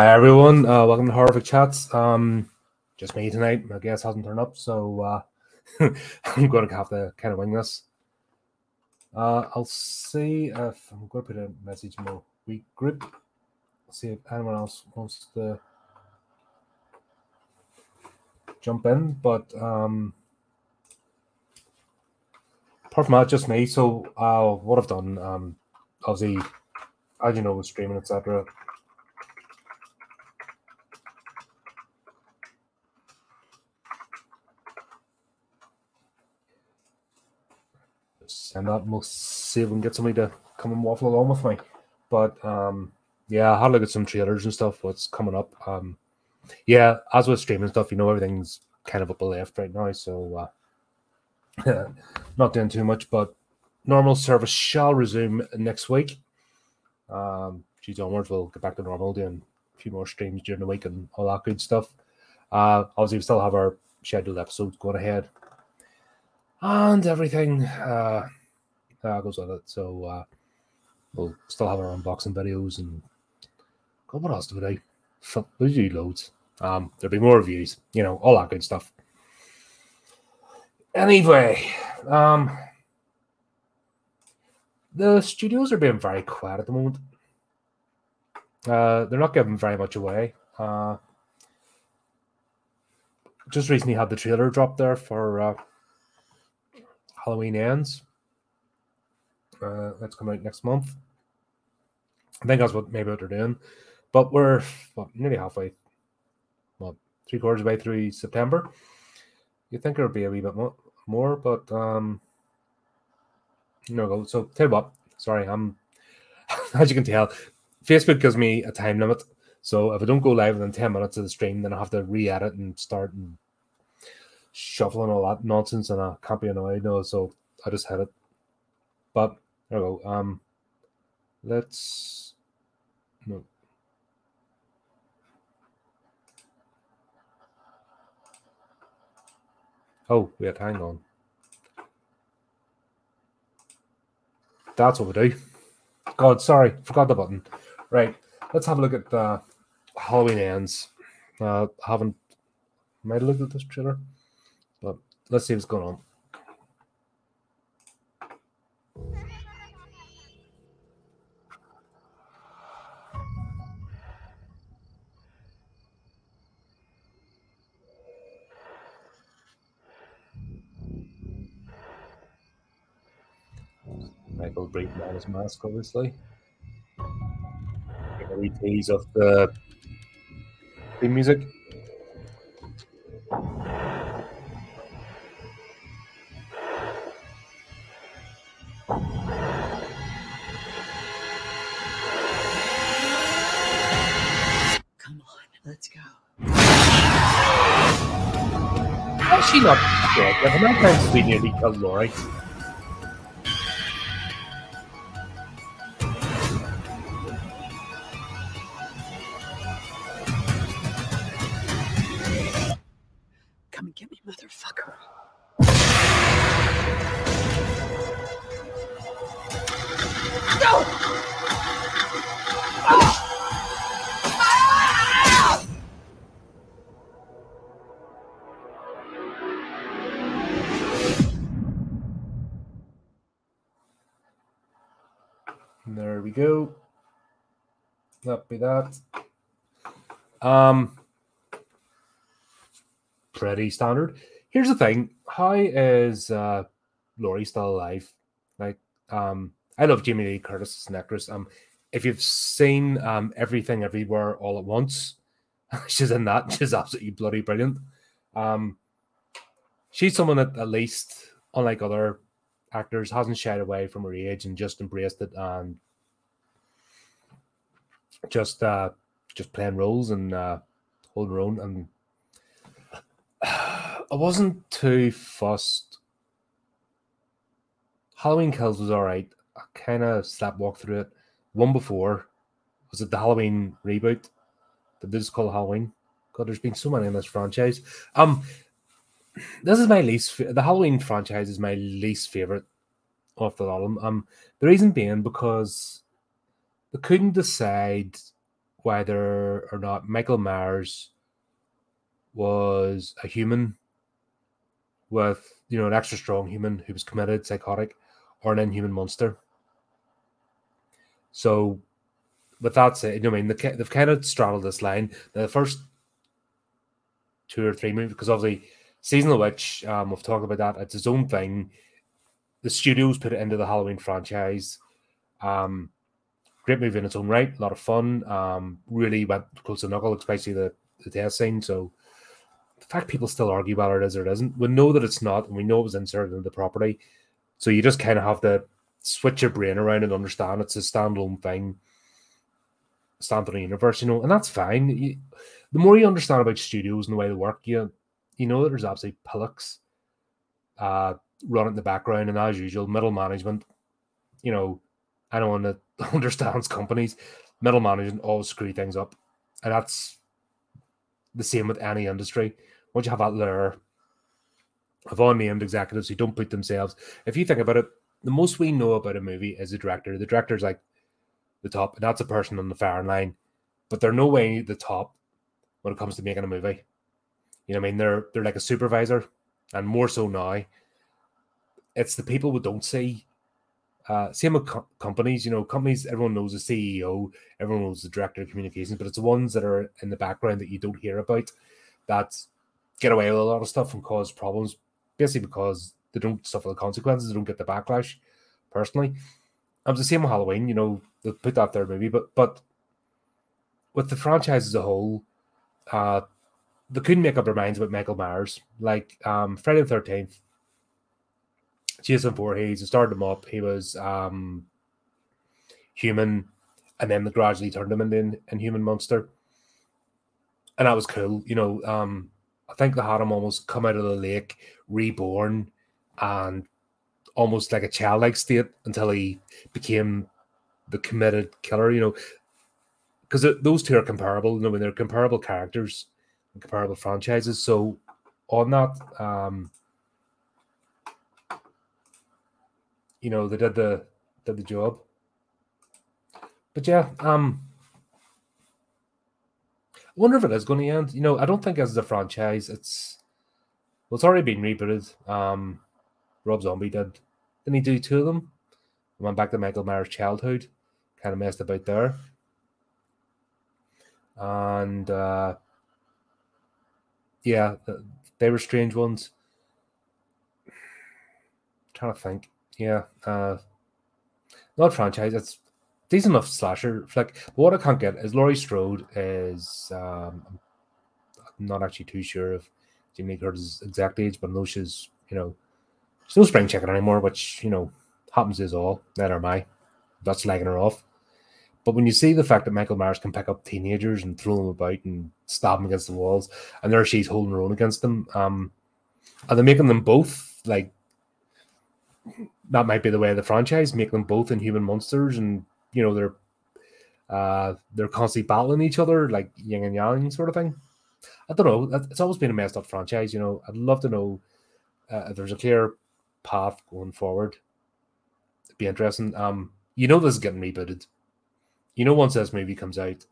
Hi everyone, uh, welcome to Horrorific Chats. Um, just me tonight. My guest hasn't turned up, so uh, I'm going to have to kind of wing this. Uh, I'll see if I'm going to put a message in my week group. See if anyone else wants to jump in, but um, apart from that, just me. So, uh, what I've done, um, obviously, as you know, with streaming, etc. Send that, and we'll see if we can get somebody to come and waffle along with me. But um, yeah, I had a look at some trailers and stuff. What's coming up? Um, yeah, as with streaming stuff, you know, everything's kind of up a left right now. So uh, not doing too much, but normal service shall resume next week. Um, geez, onwards, we'll get back to normal, doing a few more streams during the week and all that good stuff. Uh, obviously, we still have our scheduled episodes going ahead, and everything uh, goes with it. So uh, we'll still have our unboxing videos and God, what else do we do? We do loads. Um, there'll be more reviews, you know, all that good stuff. Anyway, um, the studios are being very quiet at the moment. Uh, they're not giving very much away. Uh, just recently had the trailer drop there for uh, Halloween Ends. Uh, that's coming out next month. I think that's what maybe what they're doing. But we're what, nearly halfway, well, three quarters of the way through September. You think it'll be a wee bit more, more but um, no go. So tell you what, sorry, I'm as you can tell, Facebook gives me a time limit. So if I don't go live within 10 minutes of the stream, then I have to re-edit and start and shuffling all that nonsense and I can't be annoyed no, so I just had it. But go. Um let's no. Oh, had hang on. That's what we do. God, sorry, forgot the button. Right, let's have a look at uh, Halloween Ends. Uh, haven't might have looked at this trailer, but let's see what's going on. His mask, obviously. A wee tease of the theme music. Come on, let's go. How is she not dead? How many times have we nearly killed Laurie? There we go. That be that. Um, pretty standard. Here's the thing: How is uh, Laurie still alive? Like, um, I love Jamie Lee Curtis as an actress. Um, if you've seen um Everything Everywhere All at Once, she's in that. She's absolutely bloody brilliant. Um, she's someone that at least, unlike other actors, hasn't shied away from her age and just embraced it and just uh just playing roles and uh holding her own and I wasn't too fussed. Halloween Kills was all right. I kind of walked through it. One before was it the Halloween reboot? Did they just call it Halloween? God, there's been so many in this franchise. Um, this is my least. The Halloween franchise is my least favorite of the lot. Um, the reason being because they couldn't decide whether or not Michael Myers was a human with you know an extra strong human who was committed, psychotic, or an inhuman monster. So, with that said, you know what I mean they've kind of straddled this line. The first two or three movies, because obviously Season of the Witch, um, we've talked about that. It's its own thing. The studios put it into the Halloween franchise. Um, great movie in its own right, a lot of fun. Um, really went close to knuckle, especially the the test scene. So the fact people still argue whether it is or it isn't, we know that it's not, and we know it was inserted into the property. So you just kind of have to switch your brain around and understand it's a standalone thing, standalone universe, you know, and that's fine. You, the more you understand about studios and the way they work, you you know that there's absolutely pillocks uh running in the background, and as usual, middle management, you know, anyone that understands companies, middle management always screw things up. And that's the same with any industry. Once you have that layer of unnamed executives who don't put themselves, if you think about it, the most we know about a movie is the director. The director's like the top, and that's a person on the firing line, but they're no way the top when it comes to making a movie. You know what I mean? They're they're like a supervisor, and more so now. It's the people we don't see. Uh, same with co- companies, you know, companies, everyone knows the CEO, everyone knows the director of communications, but it's the ones that are in the background that you don't hear about that get away with a lot of stuff and cause problems, basically because they don't suffer the consequences, they don't get the backlash personally. It was the same with Halloween, you know, they put that there maybe, but but with the franchise as a whole, uh, they couldn't make up their minds about Michael Myers. Like um, Friday the Thirteenth, Jason Voorhees, started him up. He was um, human, and then they gradually turned him into an inhuman monster, and that was cool. You know, um, I think they had him almost come out of the lake, reborn, and almost like a childlike state until he became the committed killer. You know, because those two are comparable. You know, when they're comparable characters, and comparable franchises. So on that, um, you know, they did the did the job. But yeah, um, I wonder if it is going to end. You know, I don't think as a franchise, it's well, it's already been rebooted. Um, Rob Zombie did. Didn't he do two of them? went back to Michael Myers' childhood, kind of messed about there and uh, yeah, they were strange ones. I'm trying to think, yeah, uh, not franchise. It's decent enough slasher flick. But what I can't get is Laurie Strode is. Um, I'm not actually too sure of Jamie Lee exact age, but I know she's you know no spring chicken anymore, which you know happens is all. That are my. That's lagging her off. But when you see the fact that Michael Myers can pick up teenagers and throw them about and stab them against the walls, and there she's holding her own against them, um, they're making them both like that might be the way of the franchise, make them both inhuman monsters, and you know they're uh they're constantly battling each other like yin and yang sort of thing. I don't know. It's always been a messed up franchise. You know, I'd love to know uh, if there's a clear path going forward. It'd be interesting. Um, you know, this is getting rebooted you know, once this movie comes out,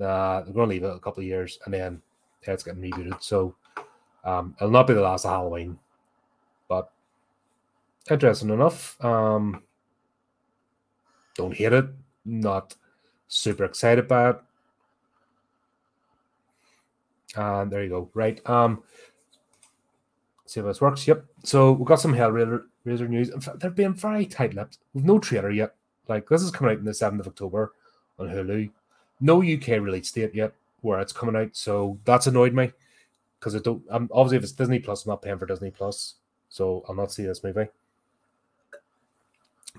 uh, they're going to leave it a couple of years and then it's getting rebooted. So um, it'll not be the last of Halloween, but interesting enough. Um, don't hate it, not super excited about. it. And there you go. Right. Um, see if this works. Yep. So we've got some Hellraiser news. In fact, they're being very tight lipped. We've no trailer yet. Like this is coming out in the 7th of October on Hulu. No UK release date yet where it's coming out, so that's annoyed me because I don't. I'm obviously if it's Disney Plus, I'm not paying for Disney Plus, so I'll not see this movie.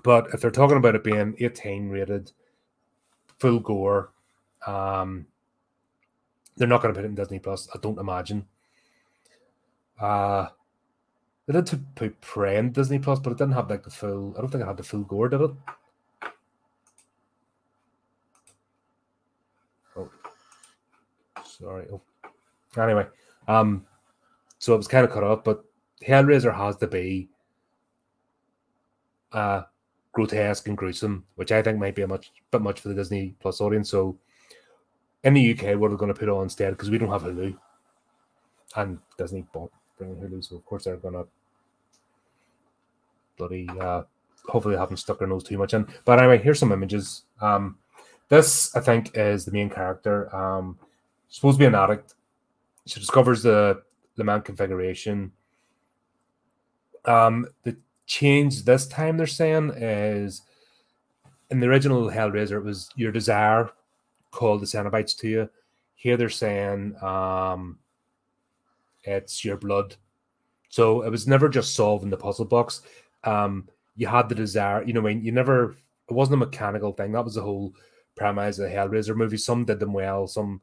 But if they're talking about it being 18 rated, full gore, um, they're not going to put it in Disney Plus. I don't imagine. Uh they did to put Prey in Disney Plus, but it didn't have like the full. I don't think it had the full gore, did it? Oh, sorry. Oh. Anyway, um, so it was kind of cut off, but Hellraiser has to be uh grotesque and gruesome, which I think might be a much bit much for the Disney Plus audience. So in the UK, what are going to put on instead? Because we don't have Hulu, and Disney bought bringing Hulu, so of course they're to bloody. Uh, hopefully, they haven't stuck their nose too much in. But anyway, here's some images. Um, this I think is the main character. Um, supposed to be an addict. She discovers the Lament Configuration. Um, the change this time they're saying is in the original Hellraiser, it was your desire called the Cenobites to you. Here they're saying um, it's your blood. So it was never just solving the puzzle box. Um, you had the desire, you know, I mean, you never, it wasn't a mechanical thing. That was the whole premise of the Hellraiser movie. Some did them well, some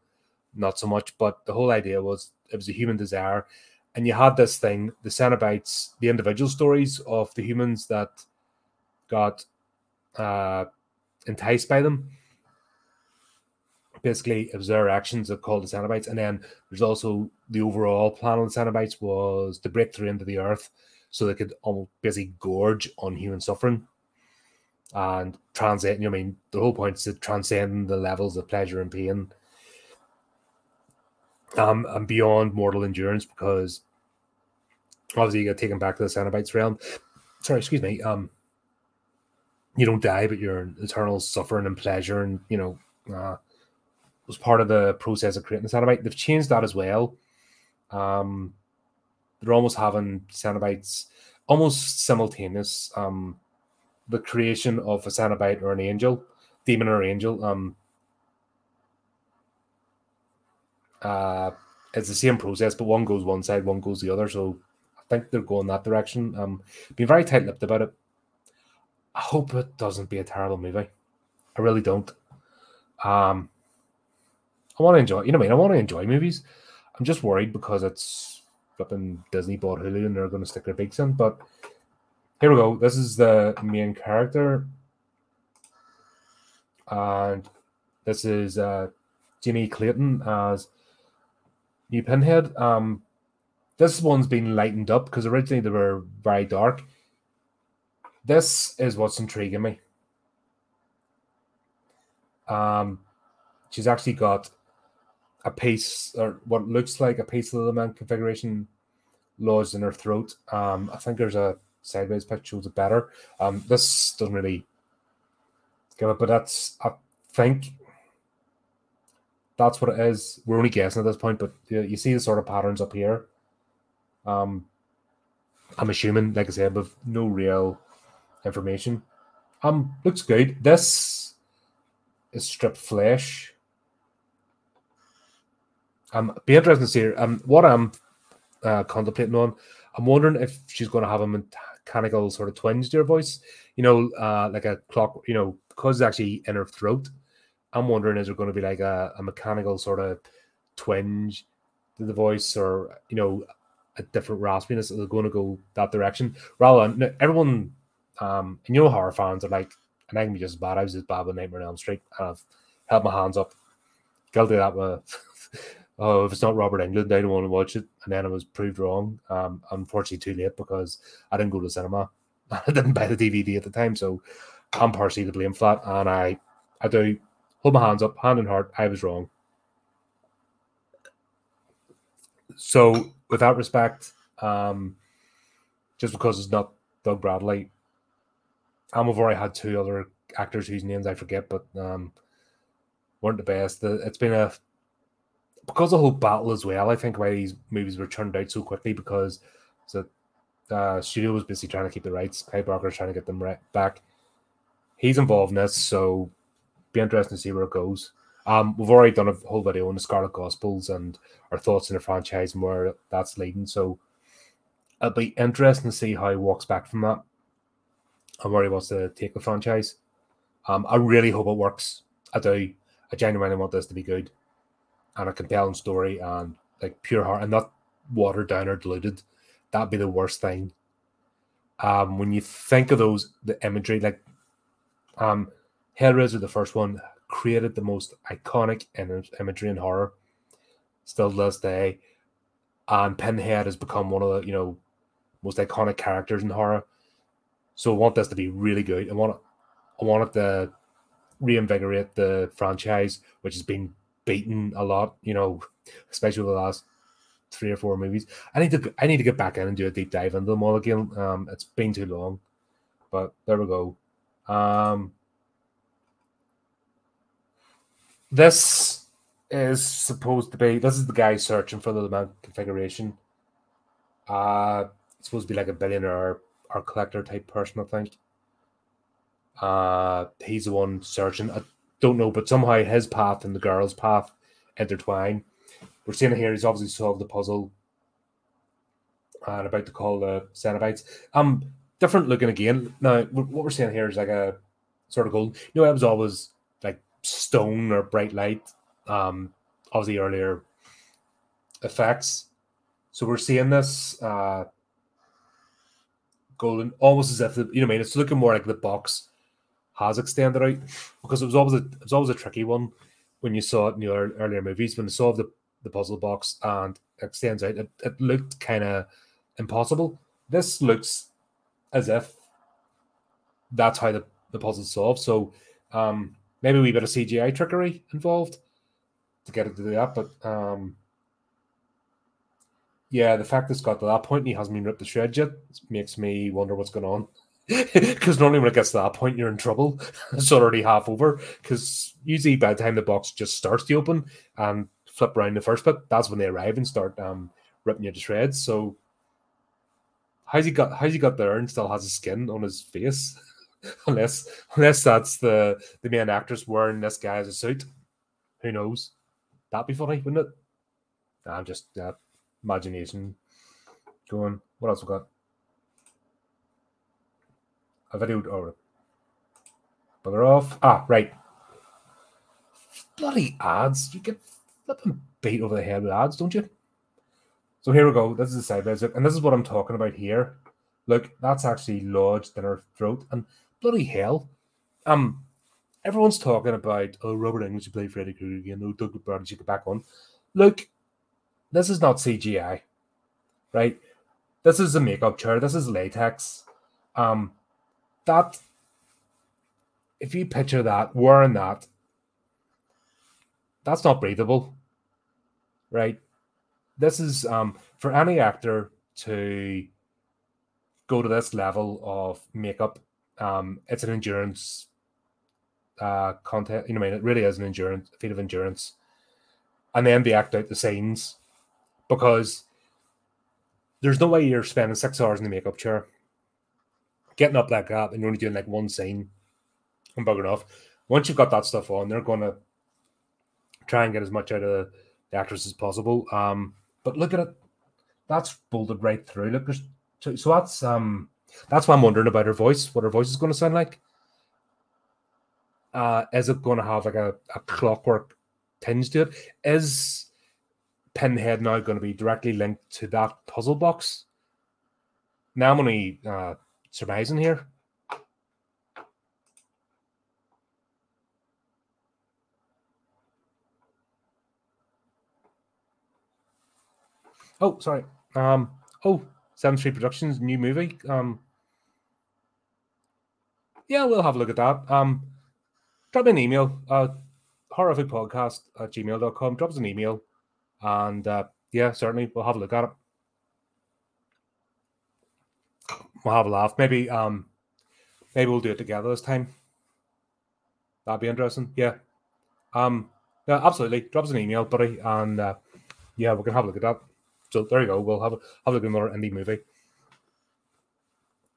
not so much. But the whole idea was it was a human desire. And you had this thing, the Cenobites, the individual stories of the humans that got uh, enticed by them. Basically, it was their actions that called the Cenobites. And then there's also the overall plan of the Cenobites was to break through into the earth so they could almost basically gorge on human suffering and transcend. You know, I mean, the whole point is to transcend the levels of pleasure and pain um, and beyond mortal endurance because obviously you get taken back to the Cenobites realm. Sorry, excuse me. Um, you don't die, but you're in eternal suffering and pleasure, and you know, uh, was part of the process of creating the Cenobite. They've changed that as well. Um, they're almost having Cenobites almost simultaneous. Um, the creation of a Cenobite or an angel, demon or angel. Um, uh, it's the same process, but one goes one side, one goes the other. So I think they're going that direction. Um, being very tight-lipped about it. I hope it doesn't be a terrible movie. I really don't. Um, I want to enjoy. You know what I mean? I want to enjoy movies. I'm just worried because it's flipping Disney bought Hulu and they're going to stick their beaks in. But here we go. This is the main character, and this is uh, Jamie Clayton as New Pinhead. Um, this one's been lightened up because originally they were very dark. This is what's intriguing me. Um, she's actually got a piece or what looks like a piece of the man configuration lodged in her throat. Um, I think there's a sideways picture shows it better. Um, this doesn't really give it, but that's I think that's what it is. We're only guessing at this point, but you, you see the sort of patterns up here. Um, I'm assuming, like I said, with no real information. Um, looks good. This is stripped flesh. Um, be interesting to see. Um, what I'm uh, contemplating on, I'm wondering if she's going to have a mechanical sort of twinge to her voice. You know, uh, like a clock. You know, because it's actually in her throat. I'm wondering is there going to be like a, a mechanical sort of twinge to the voice, or you know, a different raspiness? Is going to go that direction? Rather, than, everyone, um, and you know, horror fans are like, and I can be just as bad. I was just bad with Nightmare on Elm Street, I've held my hands up, guilty of that. With, oh, if it's not Robert Englund, I don't want to watch it. And then I was proved wrong. Um, unfortunately, too late because I didn't go to the cinema. I didn't buy the DVD at the time, so I'm partially to blame that. And I, I do hold my hands up, hand in heart. I was wrong. So, with that respect, um, just because it's not Doug Bradley, I've already had two other actors whose names I forget, but um, weren't the best. It's been a because the whole battle as well. I think why these movies were turned out so quickly because the uh, studio was busy trying to keep the rights. Clive Barker's trying to get them right back. He's involved in this, so be interesting to see where it goes. Um, we've already done a whole video on the Scarlet Gospels and our thoughts in the franchise and where that's leading. So it'll be interesting to see how he walks back from that and where he wants to take the franchise. Um, I really hope it works. I do. I genuinely want this to be good and a compelling story and like pure heart and not watered down or diluted. That'd be the worst thing. Um, when you think of those, the imagery, like um, Hellraiser, the first one, created the most iconic imagery in horror, still to this day. And Pinhead has become one of the you know most iconic characters in horror. So I want this to be really good. I want it, I want it to reinvigorate the franchise, which has been beaten a lot, you know, especially the last three or four movies. I need to I need to get back in and do a deep dive into them all again. Um, it's been too long, but there we go. Um, this is supposed to be this is the guy searching for the mount configuration. Uh, it's supposed to be like a billionaire or collector type person, I think. Uh, he's the one searching. Don't know, but somehow his path and the girl's path intertwine. We're seeing it here. He's obviously solved the puzzle and about to call the Cenobites. Um, different looking again. Now, what we're seeing here is like a sort of gold. You know, it was always like stone or bright light. Um, obviously earlier effects. So we're seeing this uh golden, almost as if the, you know, I mean, it's looking more like the box has extended out because it was always a it was always a tricky one when you saw it in the earlier movies when you solved the, the puzzle box and extends out. It, it looked kind of impossible. This looks as if that's how the, the puzzle's solved. So um, maybe we bit of CGI trickery involved to get it to do that. But um, yeah, the fact it's got to that point and he hasn't been ripped to shreds yet makes me wonder what's going on. Because normally when it gets to that point, you're in trouble. it's already half over. Because usually by the time the box just starts to open and flip around the first bit, that's when they arrive and start um, ripping you to shreds. So how's he got how's he got there and still has his skin on his face? unless unless that's the the main actress wearing this guy as a suit. Who knows? That'd be funny, wouldn't it? I'm just uh, imagination going. What else we got? A video or oh, bugger off. Ah, right. Bloody ads. You get flipping beat over the head with ads, don't you? So here we go. This is a side visit, and this is what I'm talking about here. Look, that's actually lodged in her throat, and bloody hell. Um, everyone's talking about oh Robert Englund to play Freddy Krueger again. Oh Doug Bradley should get back on. Look, this is not CGI, right? This is a makeup chair. This is latex. Um, that if you picture that wearing that, that's not breathable, right? This is um for any actor to go to this level of makeup. Um, it's an endurance uh content. You know, what I mean, it really is an endurance feat of endurance, and then they act out the scenes because there's no way you're spending six hours in the makeup chair, getting up that, and you're only doing like one scene and bugging off. Once you've got that stuff on, they're going to try and get as much out of the actress as possible. Um, but look at it, that's bolted right through. Look, so, so that's um, that's why I'm wondering about her voice. What her voice is going to sound like. Uh, is it going to have like a, a clockwork tinge to it? Is Pinhead now going to be directly linked to that puzzle box? Now I'm only uh, surmising here. Oh, sorry. Um, oh, Seven Street Productions new movie. Um, yeah, we'll have a look at that. Um, drop me an email. Uh, horrorific podcast at gmail.com. Drop us an email. And uh, yeah, certainly we'll have a look at it. We'll have a laugh. Maybe um maybe we'll do it together this time. That'd be interesting. Yeah. Um yeah, absolutely. Drop us an email, buddy, and uh, yeah, we can have a look at that. So there you go. We'll have a have a look at another indie movie.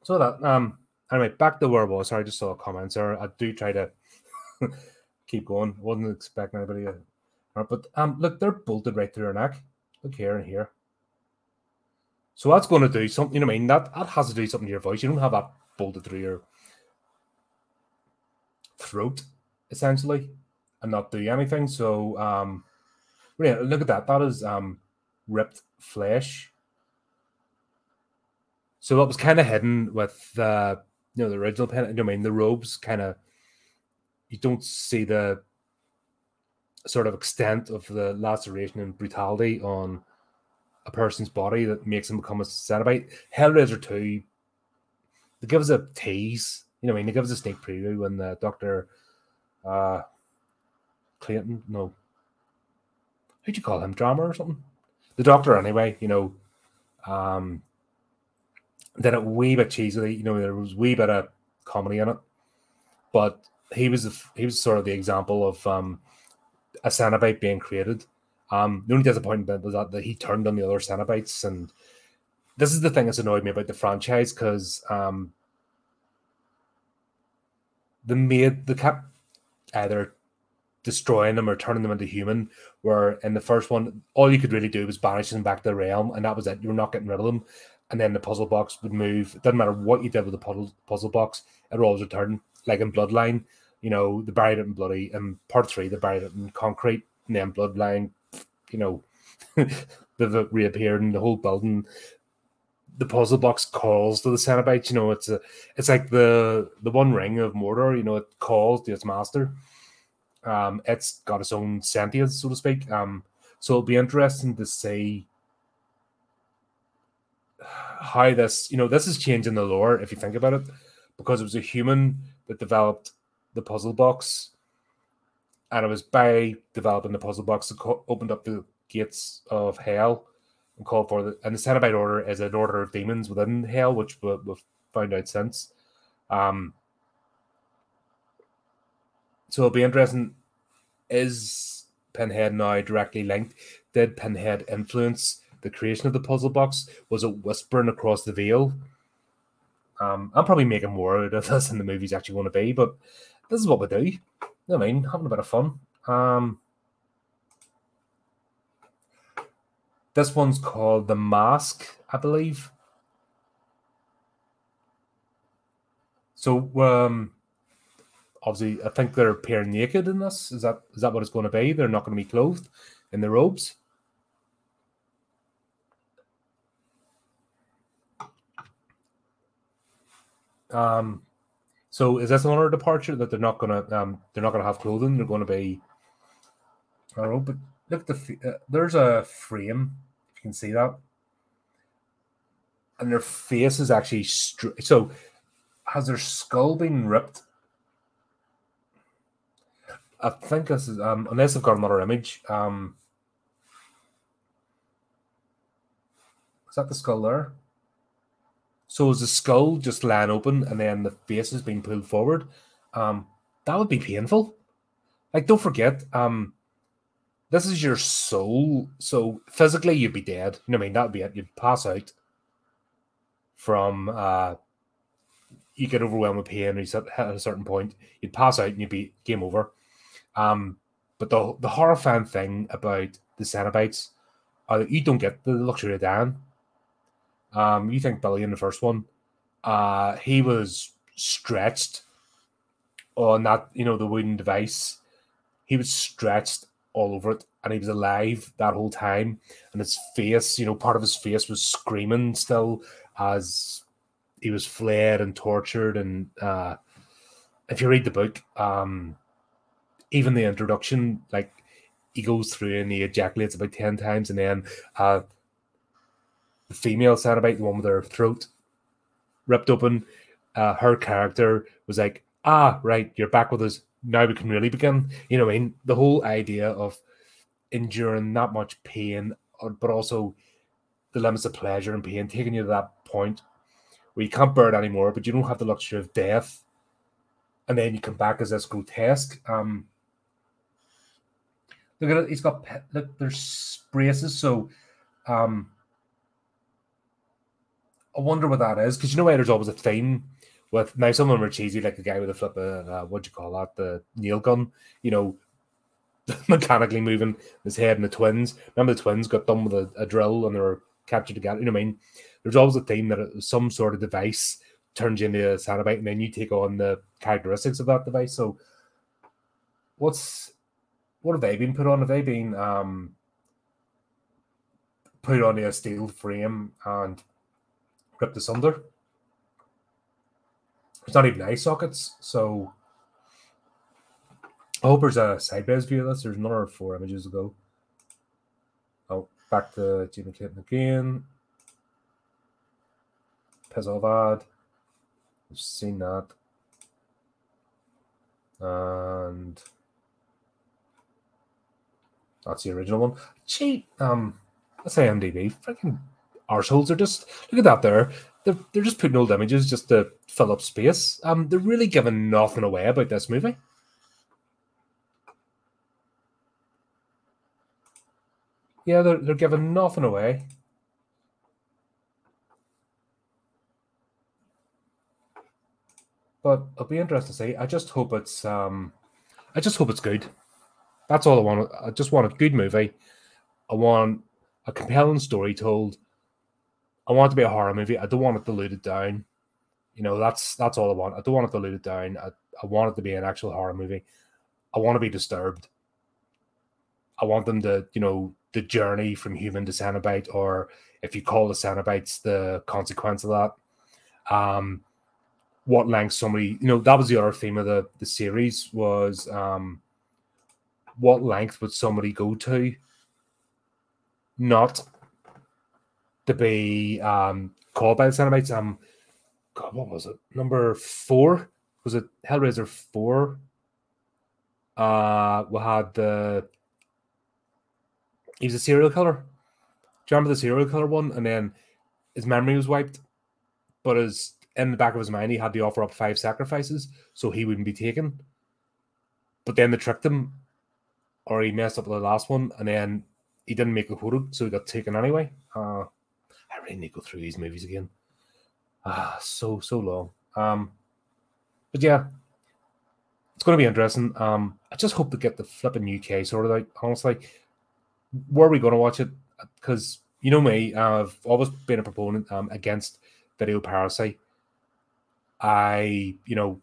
So that um anyway, back to where I was. Sorry, I just saw a comment there. I do try to keep going. Wasn't expecting anybody to but um, look, they're bolted right through her neck. Look here and here. So that's going to do something. You know what I mean? That that has to do something to your voice. You don't have that bolted through your throat, essentially, and not do anything. So um, really, look at that. That is um ripped flesh. So it was kind of hidden with the you know the original pen. I mean, the robes kind of you don't see the sort of extent of the laceration and brutality on a person's body that makes them become a Cenobite. Hellraiser 2, they give us a tease. You know, I mean, they give us a sneak preview when the Doctor uh, Clayton, no, who'd you call him? Drama or something? The Doctor, anyway. You know, um, then a wee bit cheesily. You know, there was wee bit of comedy in it, but he was the, he was sort of the example of um, a Cenobite being created. Um, the only disappointment was that, that he turned on the other Cenobites, and this is the thing that's annoyed me about the franchise because um, the made the kept either destroying them or turning them into human. Where in the first one, all you could really do was banish them back to the realm, and that was it. You were not getting rid of them. And then the puzzle box would move. It doesn't matter what you did with the puzzle puzzle box, it always return. Like in Bloodline, you know, they buried it in bloody. In part three, they buried it in concrete, and then Bloodline, you know, they've reappeared in the whole building. The puzzle box calls to the Cenobites. You know, it's a, it's like the the one ring of Mordor. You know, it calls to its master. Um, it's got its own sentience, so to speak. Um, so it'll be interesting to see how this, you know, this is changing the lore if you think about it, because it was a human that developed the puzzle box, and it was by developing the puzzle box that opened up the gates of hell and called for the and the Cenobite order is an order of demons within hell, which we, have found out since. Um, so it'll be interesting. Is Pinhead now directly linked? Did Pinhead influence the creation of the puzzle box? Was it whispering across the veil? Um, I'm probably making more out of this than the movie's actually going to be, but this is what we do. You know what I mean, having a bit of fun. Um, this one's called The Mask, I believe. So, um, obviously, I think they're appearing naked in this. Is that is that what it's going to be? They're not going to be clothed in the robes. Um, so is this another departure that they're not gonna um they're not gonna have clothing? They're to be. I don't know, but look the uh, there's a frame. You can see that, and their face is actually so. Has their skull been ripped I think this is um, unless I've got another image. Um, is that the skull there? So is the skull just lying open and then the face has been pulled forward? Um, that would be painful. Like, don't forget, um, this is your soul. So physically, you'd be dead. You know what I mean? That would be it. You'd pass out from uh, you get overwhelmed with pain, or at a certain point, you'd pass out and you'd be game over. Um, but the the horrifying thing about the Cenobites are that you don't get the luxury of dying. Um, you think Billy in the first one, uh, he was stretched on that, you know, the wooden device. He was stretched all over it, and he was alive that whole time. And his face, you know, part of his face was screaming still as he was flayed and tortured. And uh, if you read the book, um, even the introduction, like he goes through and he ejaculates about 10 times, and then uh, the female Cenobite, the one with her throat ripped open, uh, her character was like, ah, right, you're back with us. Now we can really begin. You know, I mean, the whole idea of enduring that much pain, but also the limits of pleasure and pain, taking you to that point where you can't bear it anymore, but you don't have the luxury of death. And then you come back as this grotesque. Um, Look at it. He's got look. There's braces. So, um, I wonder what that is because you know why there's always a theme with now. Some of them are cheesy, like the guy with the flip. Uh, what do you call that? The nail gun. You know, mechanically moving his head and the twins. Remember the twins got done with a, a drill and they were captured together. You know what I mean? There's always a theme that some sort of device turns you into a Cenobite and then you take on the characteristics of that device. So, what's what have they been put on? Have they been um, put on a steel frame and ripped asunder? It's not even eye sockets, so I hope there's a sideways view of this. There's another four images ago. Oh, back to Gina Clinton again. Pezovad. We've seen that. And That's the original one. Cheat. Um, let's say MDB. Freaking arseholes are just look at that there. They're, they're just putting old images just to fill up space. Um, they're really giving nothing away about this movie. Yeah, they're, they're giving nothing away. But it'll be interesting to see. I just hope it's um I just hope it's good. That's all I want. I just want a good movie. I want a compelling story told. I want it to be a horror movie. I don't want it diluted down. You know, that's that's all I want. I don't want it diluted down. I, I want it to be an actual horror movie. I want to be disturbed. I want them to, you know, the journey from human to Cenobite, or if you call the Cenobites the consequence of that. Um, what length somebody, you know, that was the other theme of the the series was um, what length would somebody go to, not to be um called by the Cenobites. Um, God, what was it? Number four was it Hellraiser four? Uh, we had the he was a serial killer. Do you remember the serial killer one? And then his memory was wiped, but his in the back of his mind he had to offer up five sacrifices so he wouldn't be taken. But then they tricked him, or he messed up the last one, and then he didn't make a quota, so he got taken anyway. Uh, I really need to go through these movies again. Ah, so so long. Um, but yeah, it's going to be interesting. Um, I just hope to get the flipping UK sorted out. Honestly, where are we going to watch it? Because you know me, I've always been a proponent um, against video piracy. I, you know,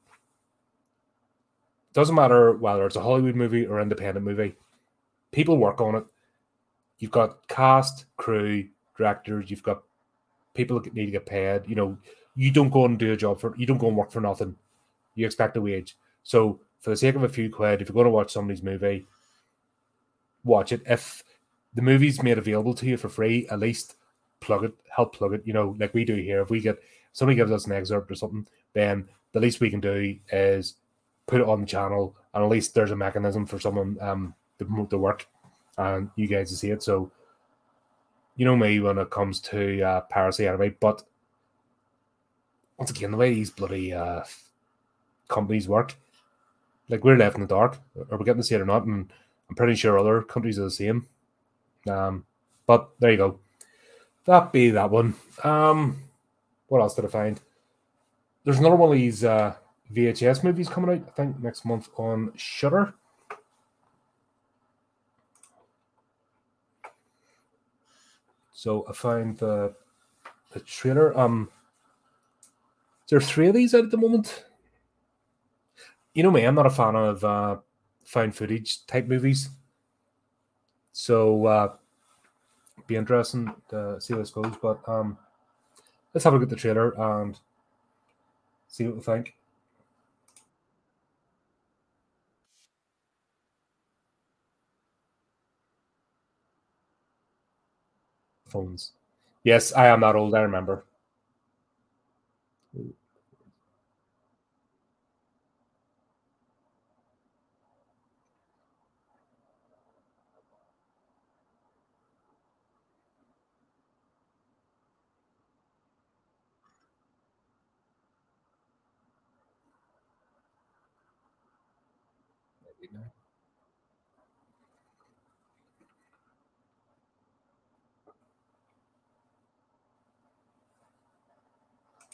doesn't matter whether it's a Hollywood movie or independent movie, people work on it. You've got cast, crew, directors, you've got people that need to get paid. You know, you don't go and do a job for you don't go and work for nothing. You expect a wage. So for the sake of a few quid, if you're going to watch somebody's movie, watch it. If the movie's made available to you for free, at least plug it, help plug it. You know, like we do here. If we get somebody gives us an excerpt or something, then the least we can do is put it on the channel, and at least there's a mechanism for someone um to promote the work and you guys to see it. So, you know me when it comes to uh, anyway, but once again, the way these bloody uh, companies work, like we're left in the dark. Are we getting to see it or not? And I'm pretty sure other countries are the same. Um, but there you go. That be that one. Um, what else did I find? There's another one of these uh, VHS movies coming out. I think next month on Shudder. So I found the the trailer. Um, there three of these out at the moment. You know me, I'm not a fan of uh, found footage type movies. So uh, be interesting to see how this goes. But um, let's have a look at the trailer and see what we think. Phones. Yes, I am that old. I remember.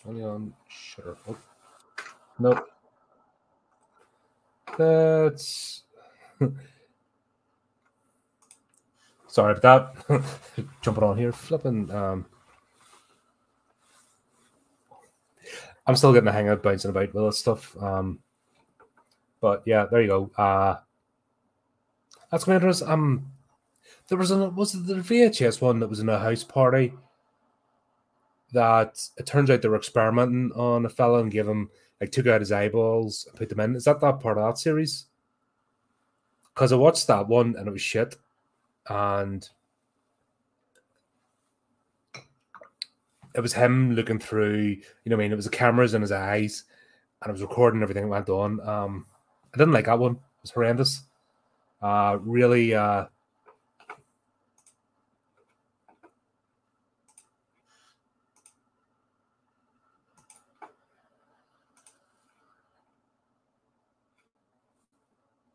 Only on Shudder. Oh. Nope. That's sorry about that. Jumping on here, flipping. Um, I'm still getting the hang of bouncing about with this stuff. Um, but yeah, there you go. Uh, that's to interest. Um, there was a was it the VHS one that was in a house party that it turns out they were experimenting on a fellow and gave him like took out his eyeballs and put them in. Is that that part of that series? Because I watched that one and it was shit, and it was him looking through. You know, what I mean, it was the cameras in his eyes, and it was recording everything that went on. Um, I didn't like that one. It was horrendous. Uh, really, uh,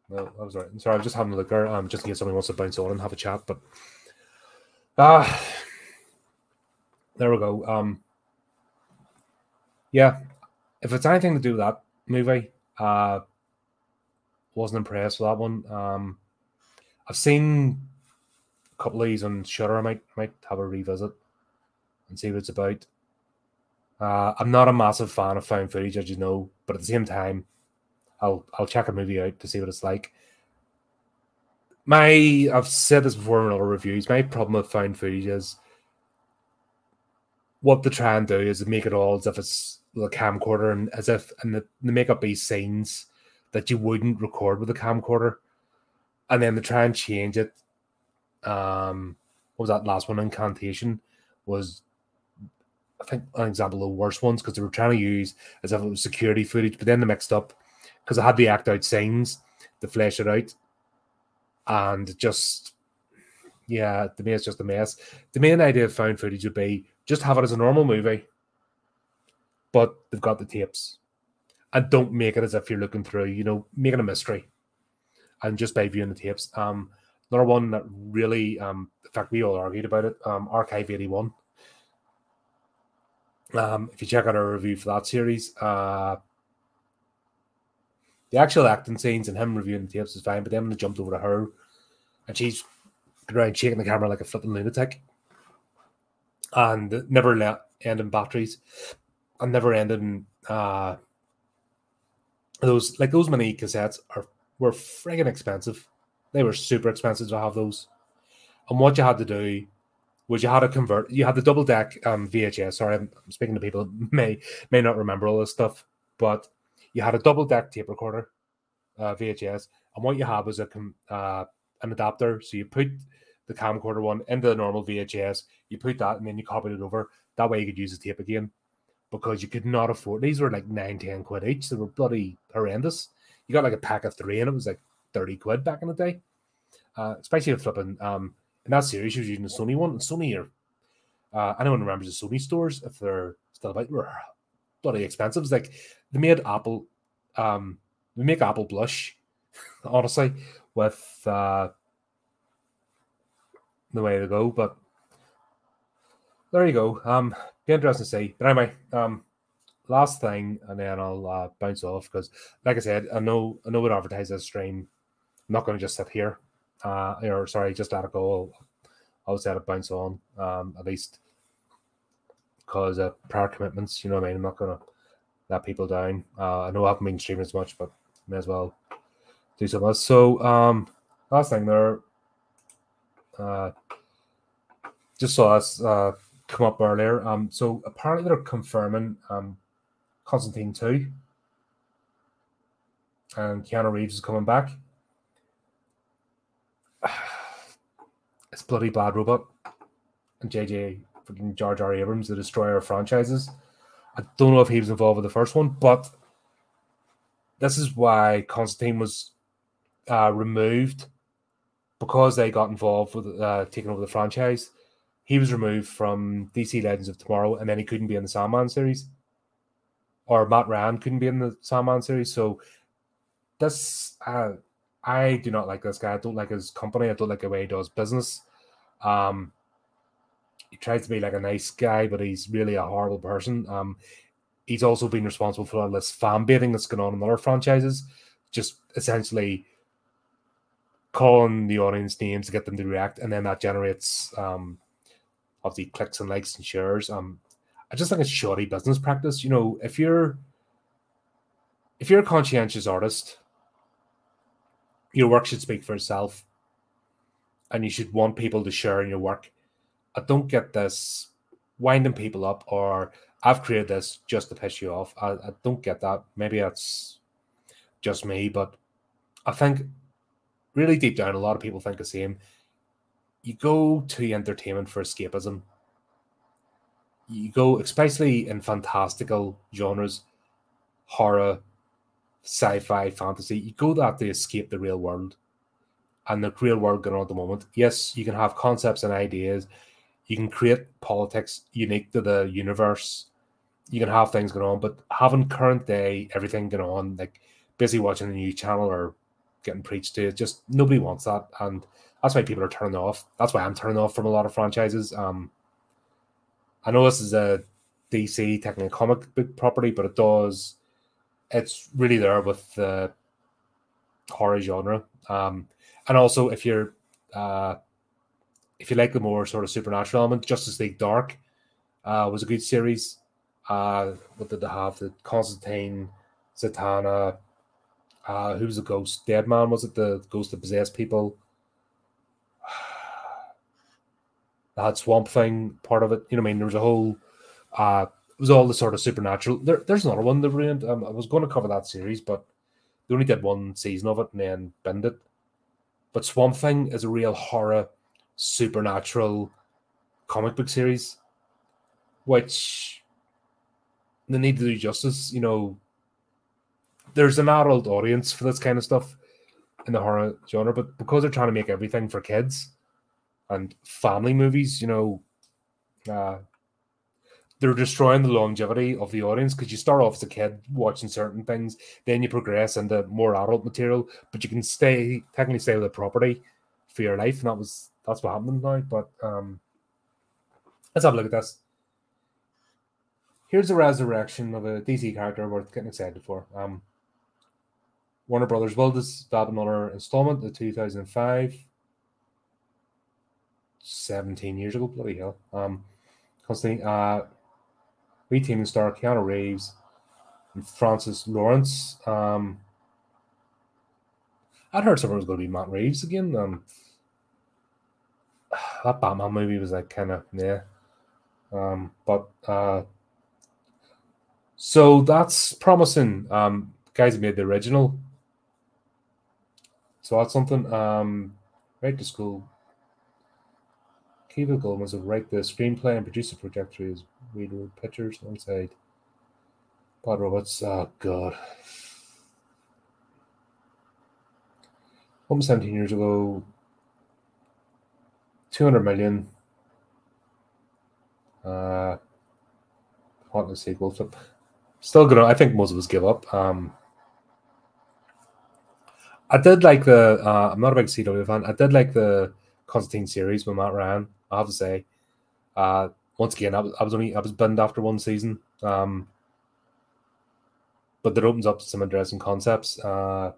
No, I was right. Sorry, I was just having a look there, um, just in case somebody wants to bounce on and have a chat. But ah, uh, there we go. Um, yeah, if it's anything to do with that movie, uh, wasn't impressed with that one. Um, I've seen a couple of these on Shudder. I might might have a revisit and see what it's about. Uh, I'm not a massive fan of found footage, as you know, but at the same time, I'll I'll check a movie out to see what it's like. My I've said this before in other reviews. My problem with found footage is what they try and do is make it all as if it's a camcorder and as if and they, they make up these scenes that you wouldn't record with a camcorder, and then they try and change it. Um, what was that last one? Incantation was I think an example of the worst ones because they were trying to use as if it was security footage, but then they mixed up because I had the act out scenes to flesh it out, and just yeah, me it's just a mess. The main idea of found footage would be just have it as a normal movie, but they've got the tapes, and don't make it as if you're looking through. You know, make it a mystery, and just by viewing the tapes. Um, another one that really, um, in fact, we all argued about it. Um, Archive eighty one. Um, if you check out our review for that series, uh, the actual acting scenes and him reviewing the tapes is fine, but then they jumped over to her and she's around shaking the camera like a flipping lunatic and never let end in batteries and never ended in uh, those like those mini cassettes are were friggin' expensive. They were super expensive to have those. And what you had to do was you had to convert you had the double deck um, VHS. Sorry, I'm speaking to people may may not remember all this stuff, but you had a double deck tape recorder, uh, VHS, and what you had was a uh, an adapter. So you put the camcorder one into the normal VHS, you put that, and then you copied it over. That way you could use the tape again because you could not afford these were like nine, 10 quid each. They were bloody horrendous. You got like a pack of three and it was like 30 quid back in the day. Uh, especially if flipping um in that series she was using the Sony one. And Sony are uh anyone remembers the Sony stores if they're still about were bloody expensive. It's like they made Apple um they make Apple blush, honestly, with uh the way to go. But there you go. Um be interesting to see. But anyway, um, last thing, and then I'll uh, bounce off because, like I said, I know I know what advertise this stream. I'm not going to just sit here, uh, or sorry, just let it go. I'll, set it bounce on, um, at least because of prior commitments. You know what I mean? I'm not to let people down. Uh, I know I haven't been streaming as much, but may as well do some else. So, um, last thing there, uh, just saw us uh, come up earlier. Um, so apparently they're confirming um, Constantine 2 and Keanu Reeves is coming back. It's bloody bad robot and JJ freaking Jar Jar Abrams, the destroyer of franchises. I don't know if he was involved with the first one, but this is why Constantine was uh, removed because they got involved with uh, taking over the franchise he was removed from DC Legends of Tomorrow, and then he couldn't be in the Sandman series, or Matt Ryan couldn't be in the Sandman series. So this, uh, I do not like this guy. I don't like his company. I don't like the way he does business. Um, he tries to be like a nice guy, but he's really a horrible person. Um, he's also been responsible for all this fan baiting that's going on in other franchises, just essentially calling the audience names to get them to react, and then that generates um, obviously clicks and likes and shares. Um, I just think it's shoddy business practice. You know, if you're if you're a conscientious artist, your work should speak for itself, and you should want people to share in your work. I don't get this winding people up or I've created this just to piss you off. I, I don't get that. Maybe that's just me, but I think really deep down, a lot of people think the same you go to entertainment for escapism. You go, especially in fantastical genres, horror, sci-fi, fantasy. You go that to escape the real world, and the real world going on at the moment. Yes, you can have concepts and ideas. You can create politics unique to the universe. You can have things going on, but having current day everything going on, like busy watching a new channel or getting preached to. Just nobody wants that, and that's why people are turning off. That's why I'm turning off from a lot of franchises. Um, I know this is a DC technically comic book property, but it does. It's really there with the horror genre, um, and also if you're uh, if you like the more sort of supernatural element, Justice League Dark uh, was a good series. Uh, what did they have? The Constantine, Zatanna, uh, who was the ghost? Deadman was it? The ghost that possessed people. They had Swamp Thing part of it. You know, what I mean, there was a whole. Uh, it was all the sort of supernatural. There, there's another one that ruined. Um, I was going to cover that series, but they only did one season of it and then bend it. But Swamp Thing is a real horror, supernatural comic book series, which they need to do justice. You know, there's an adult audience for this kind of stuff in the horror genre, but because they're trying to make everything for kids and family movies, you know, uh, they're destroying the longevity of the audience because you start off as a kid watching certain things, then you progress into more adult material, but you can stay technically stay with the property for your life, and that was that's what happened now. But um, let's have a look at this. Here's a resurrection of a DC character worth getting excited for. Um, Warner Brothers will develop another installment in 2005. 17 years ago, bloody hell. Um, constantly, uh, reteaming star Keanu Reeves and Francis Lawrence. Um, I'd heard someone was going to be Matt Reeves again. Um, that Batman movie was like kind of yeah. Um, but uh, so that's promising. Um, guys made the original. So that's something. Um, right to school. Kiva Goldsman will write the screenplay and produce the trajectory as reader pictures alongside Bad Robots. Oh god. Almost 17 years ago, 200 million. Uh, want the sequel. So still gonna. I think most of us give up. Um, I did like the. Uh, I'm not a big CW fan. I did like the Constantine series with Matt Ryan. I have to say. Uh, once again, I was, I was only I was burned after one season. Um, but that opens up some interesting concepts. Uh,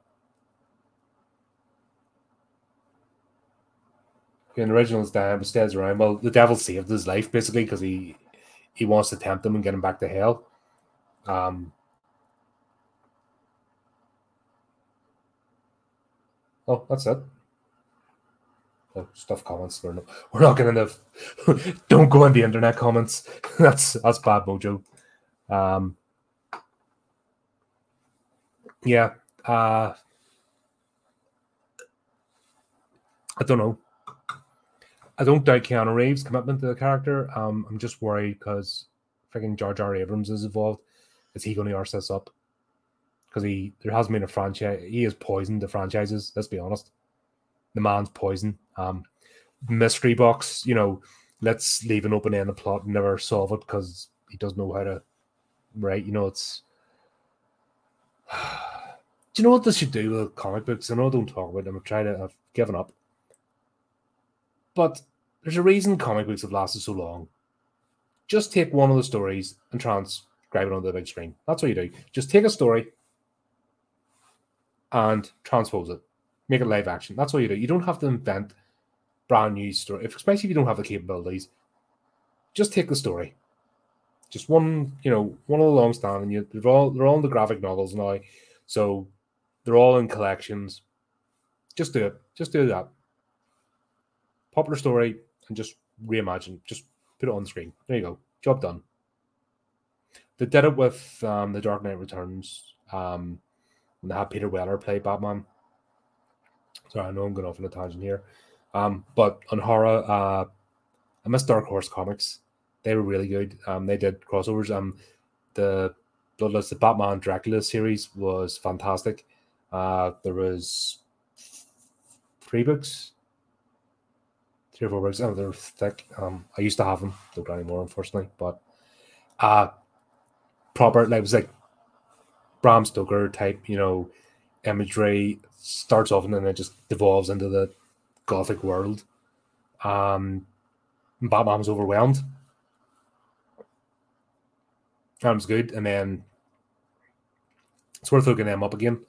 in the original but stays around. Well, the devil saved his life basically because he he wants to tempt him and get him back to hell. Um, oh, that's it. Oh, stuff comments. We're not, we're not getting enough. Don't go on the internet comments. that's that's bad mojo. Um, yeah. Uh, I don't know. I don't doubt Keanu Reeves' commitment to the character. Um, I'm just worried because freaking Jar Jar Abrams is involved. Is he going to arse this up? Because he there hasn't been a franchise. He has poisoned the franchises. Let's be honest. The man's poison. Um, mystery box. You know, let's leave an open end the plot and never solve it because he doesn't know how to write. You know, it's. do you know what this should do with comic books? I know I don't talk about them. I've tried to. I've given up. But there's a reason comic books have lasted so long. Just take one of the stories and transcribe it onto the big screen. That's what you do. Just take a story and transpose it, make it live action. That's what you do. You don't have to invent brand new story, especially if you don't have the capabilities. Just take the story. Just one, you know, one of the long standing. You, they're all they're all in the graphic novels now, so they're all in collections. Just do it. Just do that. Popular story and just reimagine. Just put it on the screen. There you go. Job done. They did it with um, the Dark Knight Returns. Um, when they had Peter Weller play Batman. Sorry, I know I'm going off on a tangent here. Um, but on horror, uh, I miss Dark Horse Comics. They were really good. Um, they did crossovers. Um, the Bloodless, the Batman Dracula series was fantastic. Uh, there was three books, three or four books. Oh, they're thick. Um, I used to have them, don't anymore, unfortunately. But uh proper like it was like Bram Stoker type, you know, imagery starts off and then it just devolves into the gothic world. Um, Batman was overwhelmed. That was good, and then it's worth looking them up again.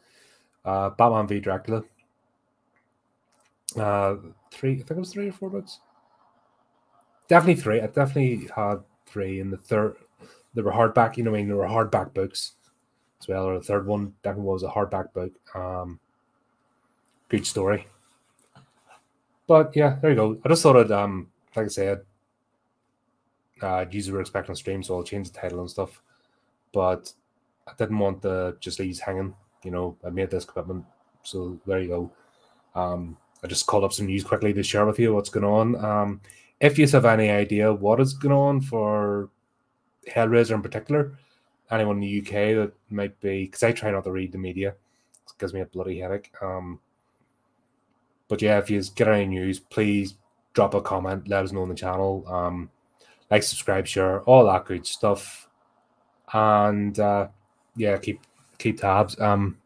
Uh, Batman v Dracula. Uh, three, I think it was three or four books. Definitely three. I definitely had three in the third. They were hardback, you know, I mean, they were hardback books as well. Or the third one definitely was a hardback book. Um, good story. But yeah, there you go. I just thought it, um, like I said, uh, users were expecting a stream, so I'll change the title and stuff. But I didn't want the just leave hanging. You know, I made this commitment, so there you go. Um, I just called up some news quickly to share with you what's going on. Um, if you have any idea what is going on for Hellraiser in particular, anyone in the UK that might be, because I try not to read the media, it gives me a bloody headache. Um, but yeah, if you get any news, please drop a comment, let us know on the channel. Um, like, subscribe, share, all that good stuff, and uh, yeah, keep keep tabs. Um,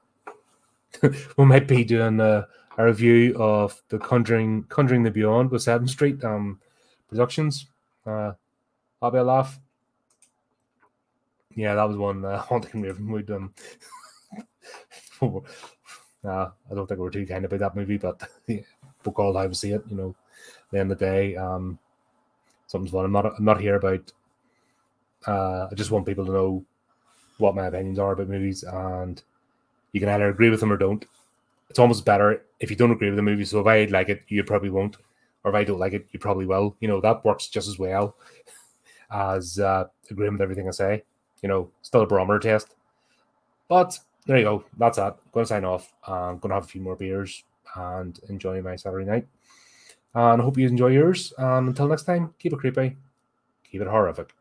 we might be doing a, a, review of the Conjuring Conjuring the Beyond with Seventh Street um productions. Uh, I'll be a laugh. Yeah, that was one uh, haunting movie we done. uh, I don't think we're too kind about that movie, but yeah, book all I to see it. You know, the end of the day, um, something's fun. I'm not. I'm not here about. Uh, I just want people to know what my opinions are about movies, and you can either agree with them or don't. It's almost better if you don't agree with the movie. So if I like it, you probably won't, or if I don't like it, you probably will. You know that works just as well as uh, agreeing with everything I say. You know, still a barometer test. But there you go. That's that. Going to sign off. I'm going to have a few more beers and enjoy my Saturday night. And I hope you enjoy yours. And until next time, keep it creepy, keep it horrorific.